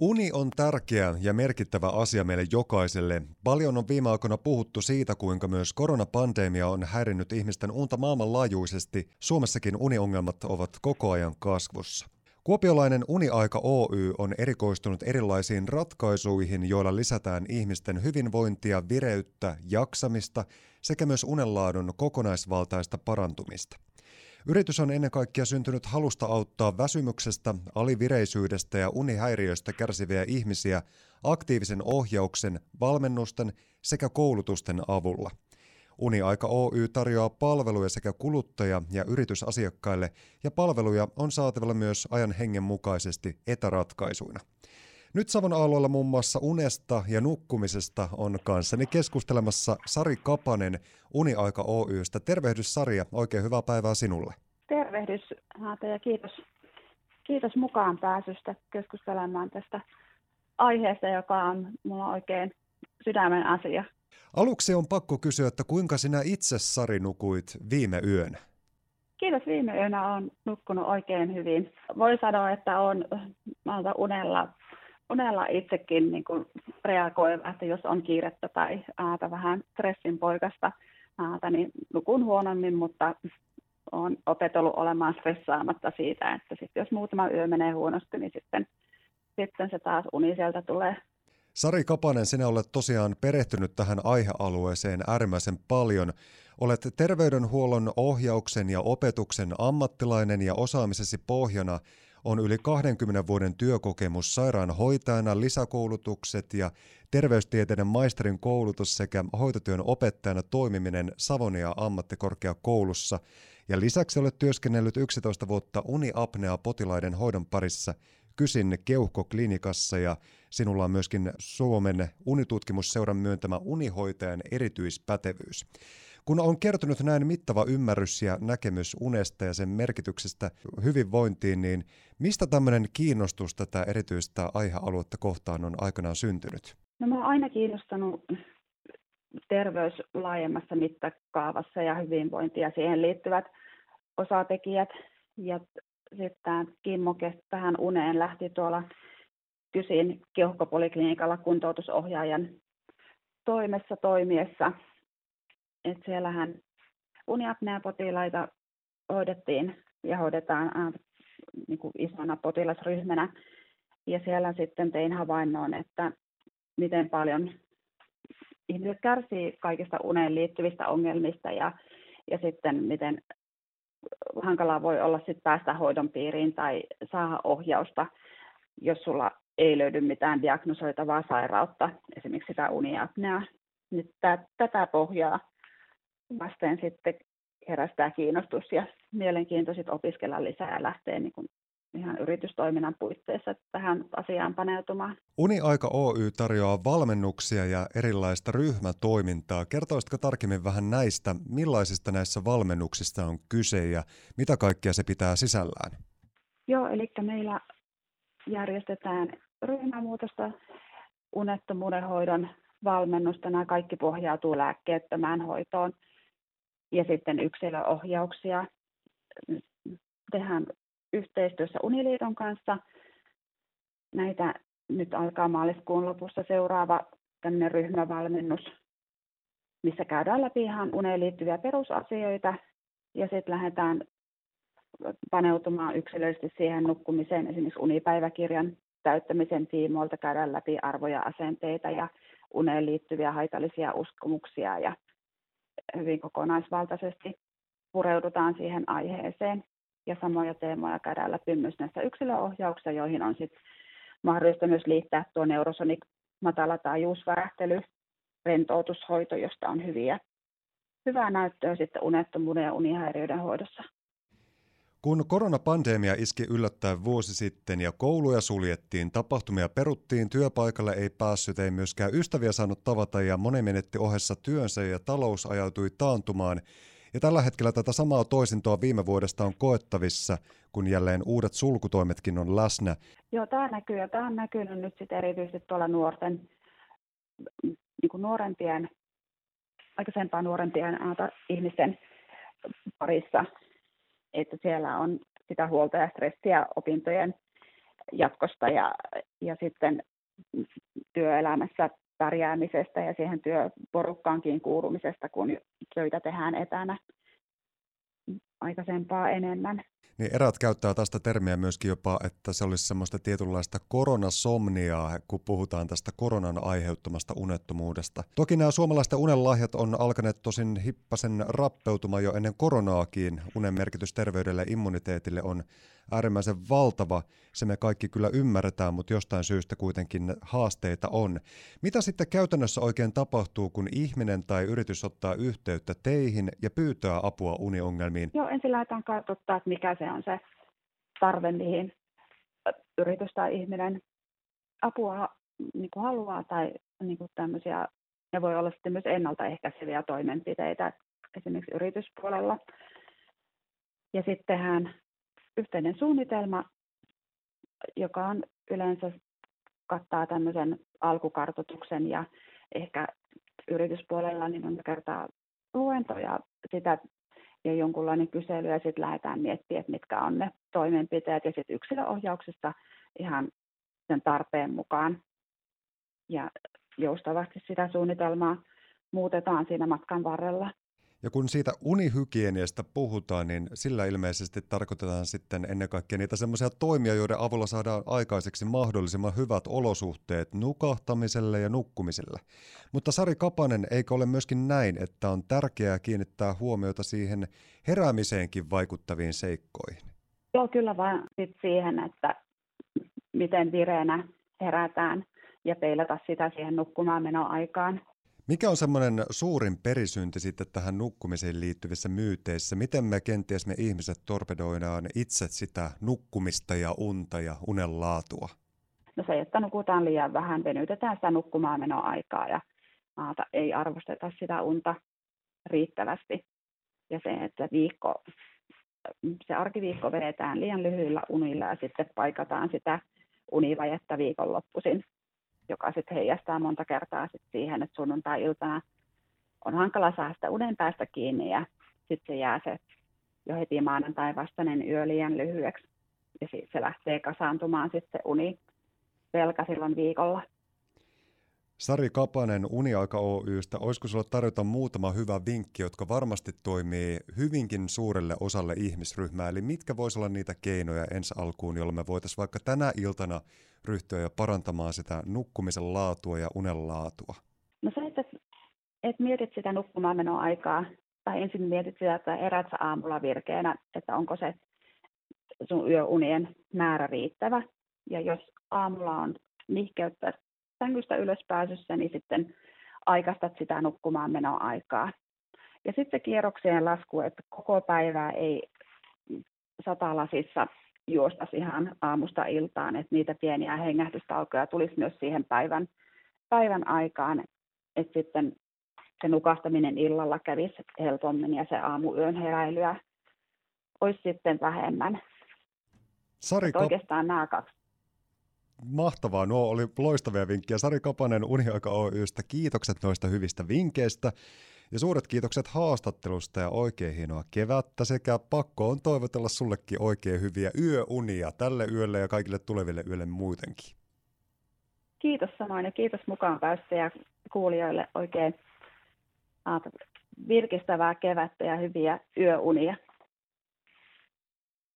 Uni on tärkeä ja merkittävä asia meille jokaiselle. Paljon on viime aikoina puhuttu siitä, kuinka myös koronapandemia on häirinnyt ihmisten unta maailmanlaajuisesti. Suomessakin uniongelmat ovat koko ajan kasvussa. Kuopiolainen Uniaika Oy on erikoistunut erilaisiin ratkaisuihin, joilla lisätään ihmisten hyvinvointia, vireyttä, jaksamista sekä myös unenlaadun kokonaisvaltaista parantumista. Yritys on ennen kaikkea syntynyt halusta auttaa väsymyksestä, alivireisyydestä ja unihäiriöistä kärsiviä ihmisiä aktiivisen ohjauksen, valmennusten sekä koulutusten avulla. Uniaika Oy tarjoaa palveluja sekä kuluttaja- ja yritysasiakkaille, ja palveluja on saatavilla myös ajan hengen mukaisesti etäratkaisuina. Nyt Savon alueella muun muassa unesta ja nukkumisesta on kanssani keskustelemassa Sari Kapanen Uniaika Oystä. Tervehdys Sari ja oikein hyvää päivää sinulle. Tervehdys Haata ja kiitos, kiitos mukaan pääsystä keskustelemaan tästä aiheesta, joka on mulla oikein sydämen asia. Aluksi on pakko kysyä, että kuinka sinä itse Sari nukuit viime yön? Kiitos, viime yönä on nukkunut oikein hyvin. Voi sanoa, että on unella unella itsekin niin kuin reagoiva, että jos on kiirettä tai aata vähän stressin poikasta, aata, niin nukun huonommin, mutta olen opetellut olemaan stressaamatta siitä, että sit jos muutama yö menee huonosti, niin sitten, sitten se taas uni sieltä tulee. Sari Kapanen, sinä olet tosiaan perehtynyt tähän aihealueeseen äärimmäisen paljon. Olet terveydenhuollon ohjauksen ja opetuksen ammattilainen ja osaamisesi pohjana on yli 20 vuoden työkokemus sairaanhoitajana, lisäkoulutukset ja terveystieteiden maisterin koulutus sekä hoitotyön opettajana toimiminen Savonia ammattikorkeakoulussa. Ja lisäksi olet työskennellyt 11 vuotta uniapnea potilaiden hoidon parissa Kysin keuhkoklinikassa ja sinulla on myöskin Suomen unitutkimusseuran myöntämä unihoitajan erityispätevyys. Kun on kertonut näin mittava ymmärrys ja näkemys unesta ja sen merkityksestä hyvinvointiin, niin mistä tämmöinen kiinnostus tätä erityistä aihealuetta kohtaan on aikanaan syntynyt? No mä oon aina kiinnostanut terveys laajemmassa mittakaavassa ja hyvinvointi ja siihen liittyvät osatekijät. Ja sitten tämä kimmoke tähän uneen lähti tuolla Kysin keuhkopoliklinikalla kuntoutusohjaajan toimessa toimiessa että siellähän uniapnea-potilaita hoidettiin ja hoidetaan äh, niin kuin isona potilasryhmänä. Ja siellä sitten tein havainnon, että miten paljon ihmiset kärsii kaikista uneen liittyvistä ongelmista ja, ja sitten miten hankalaa voi olla sit päästä hoidon piiriin tai saada ohjausta, jos sulla ei löydy mitään diagnosoitavaa sairautta, esimerkiksi sitä uniapnea. Nyt tätä pohjaa vasten sitten herästää kiinnostus ja mielenkiintoiset opiskella lisää ja lähtee niin kuin ihan yritystoiminnan puitteissa tähän asiaan paneutumaan. Uniaika Oy tarjoaa valmennuksia ja erilaista ryhmätoimintaa. Kertoisitko tarkemmin vähän näistä, millaisista näissä valmennuksista on kyse ja mitä kaikkea se pitää sisällään? Joo, eli meillä järjestetään ryhmämuutosta, unettomuuden hoidon valmennusta. Nämä kaikki pohjautuu lääkkeettömään hoitoon – ja sitten yksilöohjauksia tehdään yhteistyössä Uniliiton kanssa. Näitä nyt alkaa maaliskuun lopussa seuraava tämmöinen ryhmävalmennus, missä käydään läpi ihan uneen liittyviä perusasioita ja sitten lähdetään paneutumaan yksilöllisesti siihen nukkumiseen, esimerkiksi unipäiväkirjan täyttämisen tiimoilta käydään läpi arvoja, asenteita ja uneen liittyviä haitallisia uskomuksia ja hyvin kokonaisvaltaisesti pureudutaan siihen aiheeseen ja samoja teemoja käydään läpi myös näissä yksilöohjauksissa, joihin on sitten mahdollista myös liittää tuo neurosonik matalatajuusvärähtely, rentoutushoito, josta on hyviä, hyvää näyttöä sitten unettomuuden ja unihäiriöiden hoidossa. Kun koronapandemia iski yllättäen vuosi sitten ja kouluja suljettiin, tapahtumia peruttiin, työpaikalle ei päässyt, ei myöskään ystäviä saanut tavata ja moni menetti ohessa työnsä ja talous ajautui taantumaan. Ja tällä hetkellä tätä samaa toisintoa viime vuodesta on koettavissa, kun jälleen uudet sulkutoimetkin on läsnä. Joo, tämä näkyy ja tämä on näkynyt nyt sitten erityisesti tuolla nuorten, niin kuin nuorempien, aikaisempaa nuorempien ihmisten parissa että siellä on sitä huolta ja stressiä opintojen jatkosta ja, ja sitten työelämässä pärjäämisestä ja siihen työporukkaankin kuulumisesta, kun töitä tehdään etänä aikaisempaa enemmän. Niin erät käyttää tästä termiä myöskin jopa, että se olisi semmoista tietynlaista koronasomniaa, kun puhutaan tästä koronan aiheuttamasta unettomuudesta. Toki nämä suomalaisten unenlahjat on alkaneet tosin hippasen rappeutumaan jo ennen koronaakin. Unen merkitys terveydelle ja immuniteetille on äärimmäisen valtava. Se me kaikki kyllä ymmärretään, mutta jostain syystä kuitenkin haasteita on. Mitä sitten käytännössä oikein tapahtuu, kun ihminen tai yritys ottaa yhteyttä teihin ja pyytää apua uniongelmiin? Joo, ensin lähdetään katsomaan, että mikä se on se tarve, mihin yritys tai ihminen apua niin kuin haluaa tai niin kuin tämmöisiä, ne voi olla sitten myös ennaltaehkäiseviä toimenpiteitä esimerkiksi yrityspuolella. Ja sittenhän yhteinen suunnitelma, joka on yleensä kattaa tämmöisen alkukartoituksen ja ehkä yrityspuolella niin on kertaa luento ja sitä ja jonkunlainen kysely ja sitten lähdetään miettimään, että mitkä on ne toimenpiteet ja sitten yksilöohjauksesta ihan sen tarpeen mukaan. Ja joustavasti sitä suunnitelmaa muutetaan siinä matkan varrella. Ja kun siitä unihygieniasta puhutaan, niin sillä ilmeisesti tarkoitetaan sitten ennen kaikkea niitä semmoisia toimia, joiden avulla saadaan aikaiseksi mahdollisimman hyvät olosuhteet nukahtamiselle ja nukkumiselle. Mutta Sari Kapanen, eikö ole myöskin näin, että on tärkeää kiinnittää huomiota siihen heräämiseenkin vaikuttaviin seikkoihin? Joo, kyllä vaan sit siihen, että miten vireenä herätään ja peilata sitä siihen nukkumaan menoaikaan. Mikä on semmoinen suurin perisynti sitten tähän nukkumiseen liittyvissä myyteissä? Miten me kenties me ihmiset torpedoidaan itse sitä nukkumista ja unta ja unen laatua? No se, että nukutaan liian vähän, venytetään sitä nukkumaan menoaikaa ja maata ei arvosteta sitä unta riittävästi. Ja se, että viikko, se arkiviikko vedetään liian lyhyillä unilla ja sitten paikataan sitä univajetta viikonloppuisin joka sitten heijastaa monta kertaa sit siihen, että sunnuntai-iltana on hankala saada sitä unen päästä kiinni ja sitten se jää se jo heti maanantai vastainen yö liian lyhyeksi. Ja sitten se lähtee kasaantumaan sitten uni velka silloin viikolla. Sari Kapanen Uniaika Oystä, olisiko sinulla tarjota muutama hyvä vinkki, jotka varmasti toimii hyvinkin suurelle osalle ihmisryhmää? Eli mitkä voisivat olla niitä keinoja ensi alkuun, joilla me voitaisiin vaikka tänä iltana ryhtyä jo parantamaan sitä nukkumisen laatua ja unen laatua? No se, että, että mietit sitä nukkumaan aikaa, tai ensin mietit sitä, että herät aamulla virkeänä, että onko se sun yöunien määrä riittävä. Ja jos aamulla on nihkeyttä sängystä ylöspääsyssä, niin sitten aikaistat sitä nukkumaan aikaa. Ja sitten kierroksien lasku, että koko päivää ei satalasissa juostaisi ihan aamusta iltaan, että niitä pieniä hengähdystaukoja tulisi myös siihen päivän, päivän aikaan, että sitten se nukahtaminen illalla kävisi helpommin ja se aamuyön heräilyä olisi sitten vähemmän. Sari Kop... Oikeastaan nämä kaksi. Mahtavaa, nuo oli loistavia vinkkejä. Sari Kapanen Uniaika Oystä, kiitokset noista hyvistä vinkkeistä. Ja suuret kiitokset haastattelusta ja oikein hienoa kevättä sekä pakko on toivotella sullekin oikein hyviä yöunia tälle yölle ja kaikille tuleville yölle muutenkin. Kiitos samoin ja kiitos mukaan päästä ja kuulijoille oikein virkistävää kevättä ja hyviä yöunia.